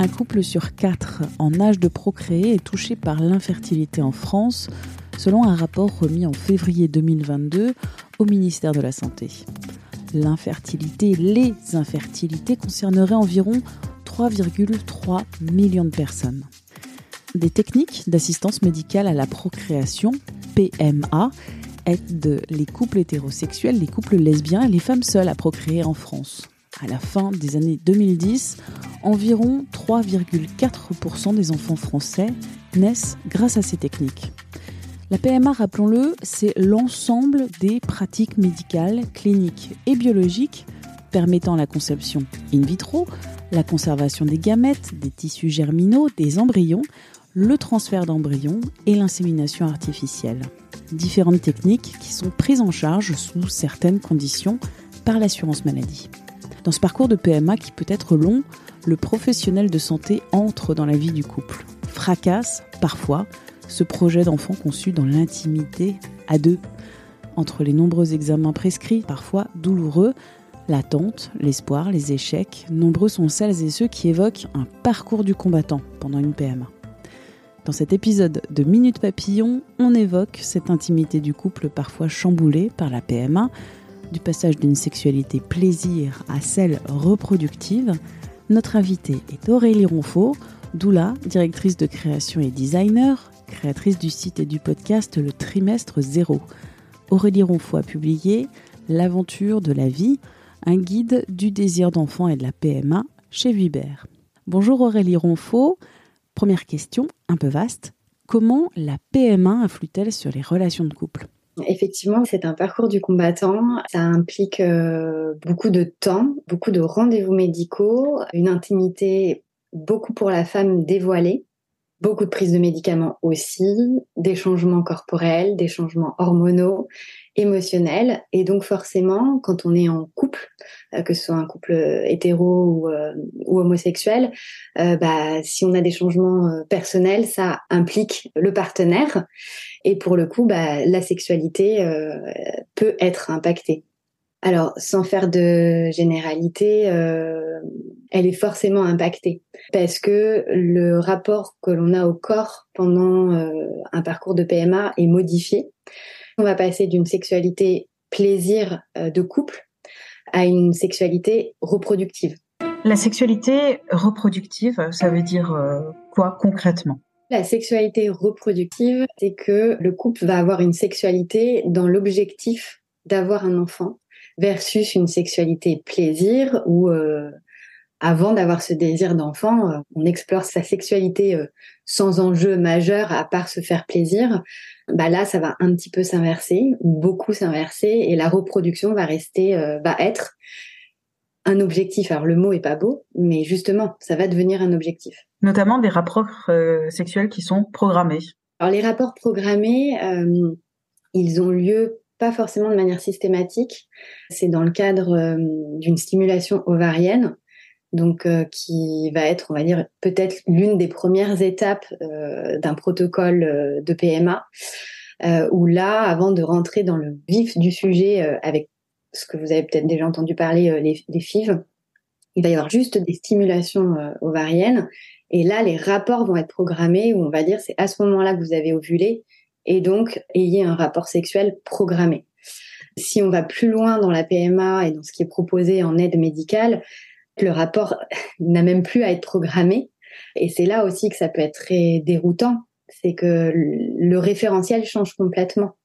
Un couple sur quatre en âge de procréer est touché par l'infertilité en France, selon un rapport remis en février 2022 au ministère de la Santé. L'infertilité, les infertilités concerneraient environ 3,3 millions de personnes. Des techniques d'assistance médicale à la procréation, PMA, aident les couples hétérosexuels, les couples lesbiens et les femmes seules à procréer en France. À la fin des années 2010, environ 3,4% des enfants français naissent grâce à ces techniques. La PMA, rappelons-le, c'est l'ensemble des pratiques médicales, cliniques et biologiques permettant la conception in vitro, la conservation des gamètes, des tissus germinaux, des embryons, le transfert d'embryons et l'insémination artificielle. Différentes techniques qui sont prises en charge sous certaines conditions par l'assurance maladie. Dans ce parcours de PMA qui peut être long, le professionnel de santé entre dans la vie du couple, fracasse parfois ce projet d'enfant conçu dans l'intimité à deux. Entre les nombreux examens prescrits, parfois douloureux, l'attente, l'espoir, les échecs, nombreux sont celles et ceux qui évoquent un parcours du combattant pendant une PMA. Dans cet épisode de Minute Papillon, on évoque cette intimité du couple parfois chamboulée par la PMA, du passage d'une sexualité plaisir à celle reproductive. Notre invitée est Aurélie Ronfaux, doula, directrice de création et designer, créatrice du site et du podcast Le Trimestre Zéro. Aurélie Ronfaux a publié L'aventure de la vie, un guide du désir d'enfant et de la PMA chez Vibert. Bonjour Aurélie Ronfaux. Première question, un peu vaste. Comment la PMA influe-t-elle sur les relations de couple? Effectivement, c'est un parcours du combattant. Ça implique euh, beaucoup de temps, beaucoup de rendez-vous médicaux, une intimité beaucoup pour la femme dévoilée beaucoup de prises de médicaments aussi, des changements corporels, des changements hormonaux, émotionnels. Et donc forcément, quand on est en couple, euh, que ce soit un couple hétéro ou, euh, homosexuel, euh, bah, si on a des changements personnels, ça implique le partenaire. Et pour le coup, bah, la sexualité peut être impactée. Alors, sans faire de généralité, euh, elle est forcément impactée parce que le rapport que l'on a au corps pendant euh, un parcours de PMA est modifié. On va passer d'une sexualité plaisir euh, de couple à une sexualité reproductive. La sexualité reproductive, ça veut dire quoi concrètement? La sexualité reproductive, c'est que le couple va avoir une sexualité dans l'objectif d'avoir un enfant versus une sexualité plaisir où euh, avant d'avoir ce désir d'enfant, euh, on explore sa sexualité euh, sans enjeu majeur à part se faire plaisir. Bah là, ça va un petit peu s'inverser, beaucoup s'inverser, et la reproduction va rester, va être un objectif. Alors le mot est pas beau, mais justement, ça va devenir un objectif. Notamment des rapports sexuels qui sont programmés. Alors les rapports programmés, ils ont lieu pas forcément de manière systématique. C'est dans le cadre euh, d'une stimulation ovarienne, donc euh, qui va être, on va dire, peut-être l'une des premières étapes euh, d'un protocole de PMA, où là, avant de rentrer dans le vif du sujet avec ce que vous avez peut-être déjà entendu parler, les, les FIV, il va y avoir juste des stimulations ovariennes. Et là, les rapports vont être programmés, où on va dire c'est à ce moment-là que vous avez ovulé, et donc ayez un rapport sexuel programmé. Si on va plus loin dans la PMA et dans ce qui est proposé en aide médicale, le rapport n'a même plus à être programmé. Et c'est là aussi que ça peut être très déroutant, c'est que le référentiel change complètement.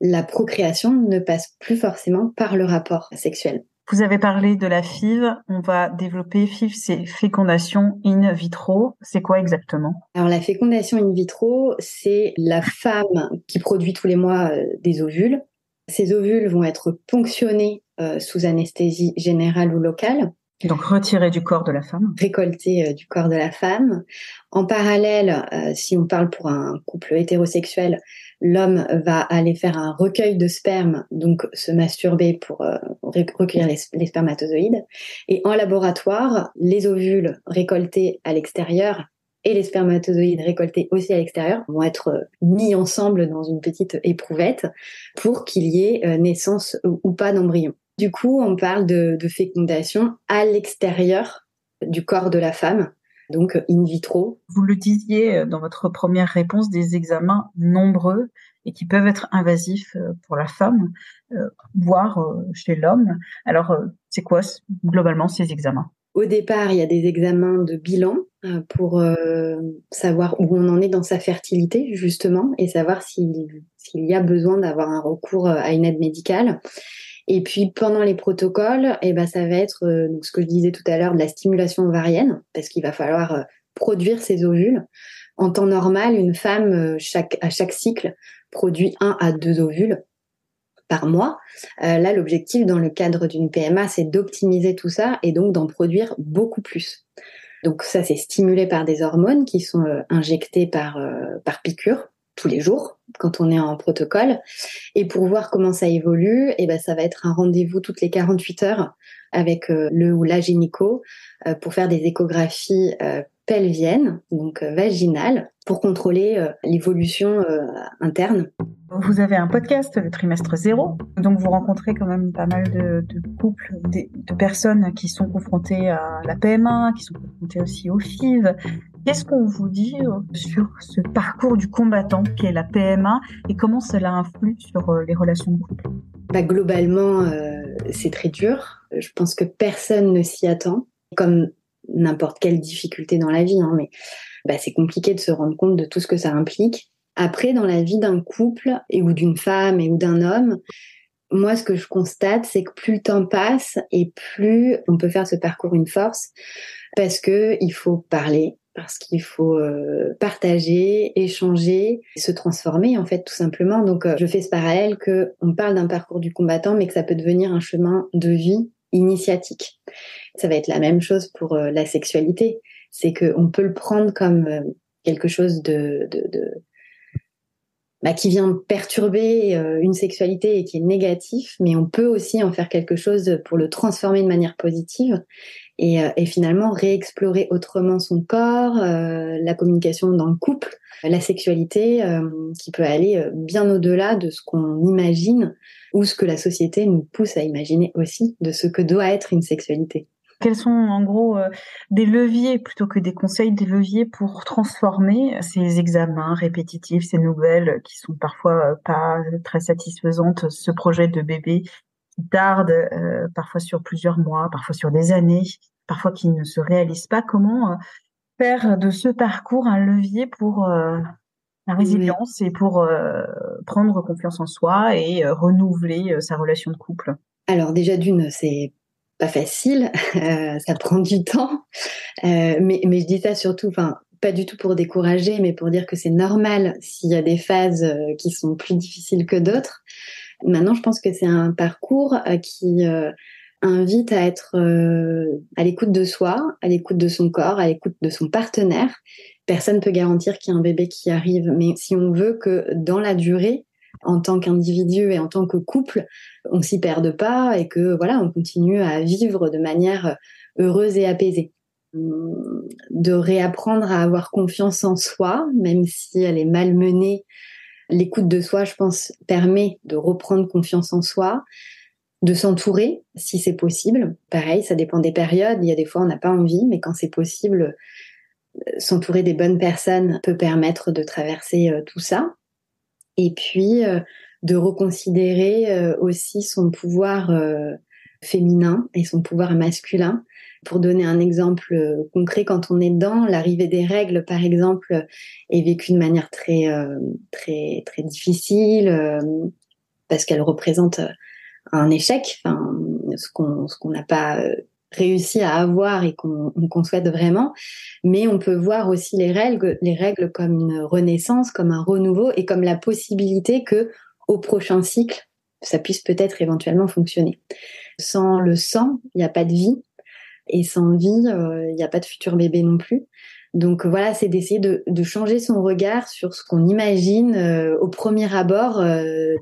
La procréation ne passe plus forcément par le rapport sexuel. Vous avez parlé de la FIV, on va développer FIV, c'est fécondation in vitro. C'est quoi exactement? Alors la fécondation in vitro, c'est la femme qui produit tous les mois euh, des ovules Ces ovules vont être ponctionnés sous anesthésie générale ou locale donc retirer du corps de la femme. Récolter euh, du corps de la femme. En parallèle, euh, si on parle pour un couple hétérosexuel, l'homme va aller faire un recueil de sperme, donc se masturber pour euh, recueillir les, spermatozoïdes. Et en laboratoire, les ovules récoltés à l'extérieur et les spermatozoïdes récoltés aussi à l'extérieur vont être mis ensemble dans une petite éprouvette pour qu'il y ait naissance ou pas d'embryon. Du coup, on parle de, fécondation à l'extérieur du corps de la femme, donc in vitro. Vous le disiez dans votre première réponse, des examens nombreux et qui peuvent être invasifs euh, pour la femme, euh, voire euh, chez l'homme. Alors, c'est quoi globalement ces examens? Au départ, il y a des examens de bilan pour savoir où on en est dans sa fertilité, justement, et savoir s'il y a besoin d'avoir un recours à une aide médicale. Et puis pendant les protocoles, eh ben ça va être euh, donc ce que je disais tout à l'heure de la stimulation ovarienne parce qu'il va falloir euh, produire ces ovules. En temps normal, une femme euh, chaque à chaque cycle produit un à deux ovules par mois. là, l'objectif dans le cadre d'une PMA, c'est d'optimiser tout ça et donc d'en produire beaucoup plus. Donc ça, c'est stimulé par des hormones qui sont injectées par par piqûre tous les jours quand on est en protocole. Et pour voir comment ça évolue, et eh ben ça va être un rendez-vous toutes les 48 heures avec euh, le ou la gynéco euh, pour faire des échographies euh, pelviennes, donc vaginales, pour contrôler l'évolution interne. Vous avez un podcast, le trimestre zéro, donc vous rencontrez quand même pas mal de, couples, de, personnes qui sont confrontées à la PMA, qui sont confrontées aussi au FIV, Qu'est-ce qu'on vous dit euh, sur ce parcours du combattant qui est la PMA et comment cela influe sur euh, les relations de couple bah, Globalement, euh, c'est très dur. Je pense que personne ne s'y attend, comme n'importe quelle difficulté dans la vie. Hein, mais bah, c'est compliqué de se rendre compte de tout ce que ça implique. Après, dans la vie d'un couple et ou d'une femme et ou d'un homme, moi, ce que je constate, c'est que plus le temps passe et plus on peut faire ce parcours une force, parce que il faut parler, parce qu'il faut euh, partager, échanger, se transformer en fait tout simplement. Donc euh, je fais ce parallèle que on parle d'un parcours du combattant mais que ça peut devenir un chemin de vie initiatique. Ça va être la même chose pour euh, la sexualité, c'est que on peut le prendre comme quelque chose de, de, de bah, qui vient perturber une sexualité et qui est négatif, mais on peut aussi en faire quelque chose pour le transformer de manière positive et, euh, et finalement réexplorer autrement son corps, euh, la communication dans le couple, la sexualité euh, qui peut aller bien au-delà de ce qu'on imagine ou ce que la société nous pousse à imaginer aussi de ce que doit être une sexualité. Quels sont en gros des leviers plutôt que des conseils, des leviers pour transformer ces examens répétitifs, ces nouvelles qui sont parfois pas très satisfaisantes, ce projet de bébé tarde, euh, parfois sur plusieurs mois, parfois sur des années, parfois qui ne se réalisent pas? Comment euh, faire de ce parcours un levier pour euh, la résilience et pour prendre confiance en soi et renouveler sa relation de couple? Alors déjà d'une, c'est pas facile, ça prend du temps, mais, mais je dis ça surtout, enfin pas du tout pour décourager, mais pour dire que c'est normal s'il y a des phases qui sont plus difficiles que d'autres. Maintenant, je pense que c'est un parcours euh, qui euh, invite à être euh, à l'écoute de soi, à l'écoute de son corps, à l'écoute de son partenaire. Personne peut garantir qu'il y a un bébé qui arrive, mais si on veut que dans la durée, en tant qu'individu et en tant que couple, on s'y perde pas et que voilà, on continue à vivre de manière heureuse et apaisée. Hum, de réapprendre à avoir confiance en soi, même si elle est malmenée L'écoute de soi, je pense, permet de reprendre confiance en soi, de s'entourer si c'est possible. Pareil, ça dépend des périodes. Il y a des fois, on n'a pas envie, mais quand c'est possible, euh, s'entourer des bonnes personnes peut permettre de traverser euh, tout ça. Et puis, euh, de reconsidérer aussi son pouvoir féminin et son pouvoir masculin. Pour donner un exemple euh, concret, quand on est dans l'arrivée des règles, par exemple, est vécue de manière très euh, très très difficile euh, parce qu'elle représente un échec, ce qu'on n'a pas réussi à avoir et qu'on souhaite vraiment, mais on peut voir aussi les règles, les règles comme une renaissance, comme un renouveau et comme la possibilité que au prochain cycle, ça puisse peut-être éventuellement fonctionner. Sans le sang, il n'y a pas de vie. Et sans vie, il n'y a pas de futur bébé non plus. Donc voilà, c'est d'essayer de, changer son regard sur ce qu'on imagine au premier abord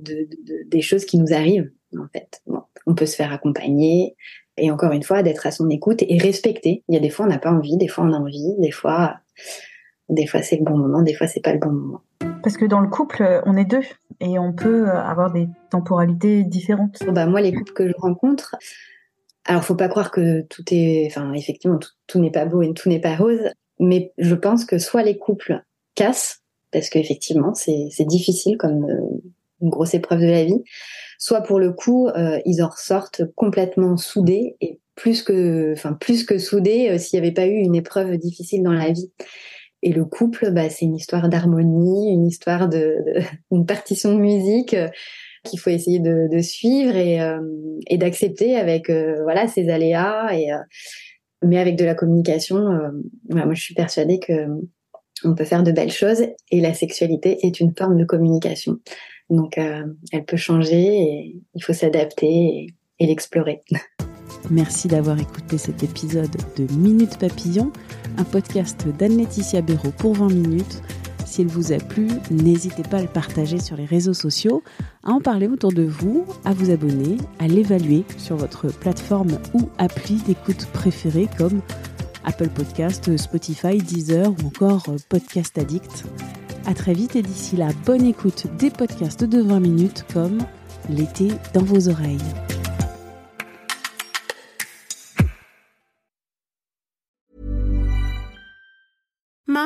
des choses qui nous arrivent. En fait, on peut se faire accompagner, et encore une fois, d'être à son écoute et respecter. Il y a des fois, on n'a pas envie, des fois, on a envie, des fois, des fois, c'est le bon moment, des fois, c'est pas le bon moment. Parce que dans le couple, on est deux et on peut avoir des temporalités différentes. Bah, moi, les couples que je rencontre, alors, faut pas croire que tout est, enfin, effectivement, tout, n'est pas beau et tout n'est pas rose, mais je pense que soit les couples cassent, parce qu'effectivement, c'est difficile comme euh, une grosse épreuve de la vie, soit pour le coup euh, ils en ressortent complètement soudés et plus que, enfin plus que soudés euh, s'il n'y avait pas eu une épreuve difficile dans la vie. Et le couple, bah, c'est une histoire d'harmonie, une histoire de, une partition de musique euh, qu'il faut essayer de, de suivre et, et d'accepter avec voilà ses aléas et mais avec de la communication. moi, je suis persuadée que on peut faire de belles choses et la sexualité est une forme de communication. Donc, euh, elle peut changer et il faut s'adapter et, l'explorer. Merci d'avoir écouté cet épisode de Minute Papillon, un podcast d'Anne-Laetitia Béraud pour 20 minutes. S'il vous a plu, n'hésitez pas à le partager sur les réseaux sociaux, à en parler autour de vous, à vous abonner, à l'évaluer sur votre plateforme ou appli d'écoute préférée comme Apple Podcast, Spotify, Deezer ou encore Podcast Addict. À très vite et d'ici là, bonne écoute des podcasts de 20 minutes comme L'été dans vos oreilles.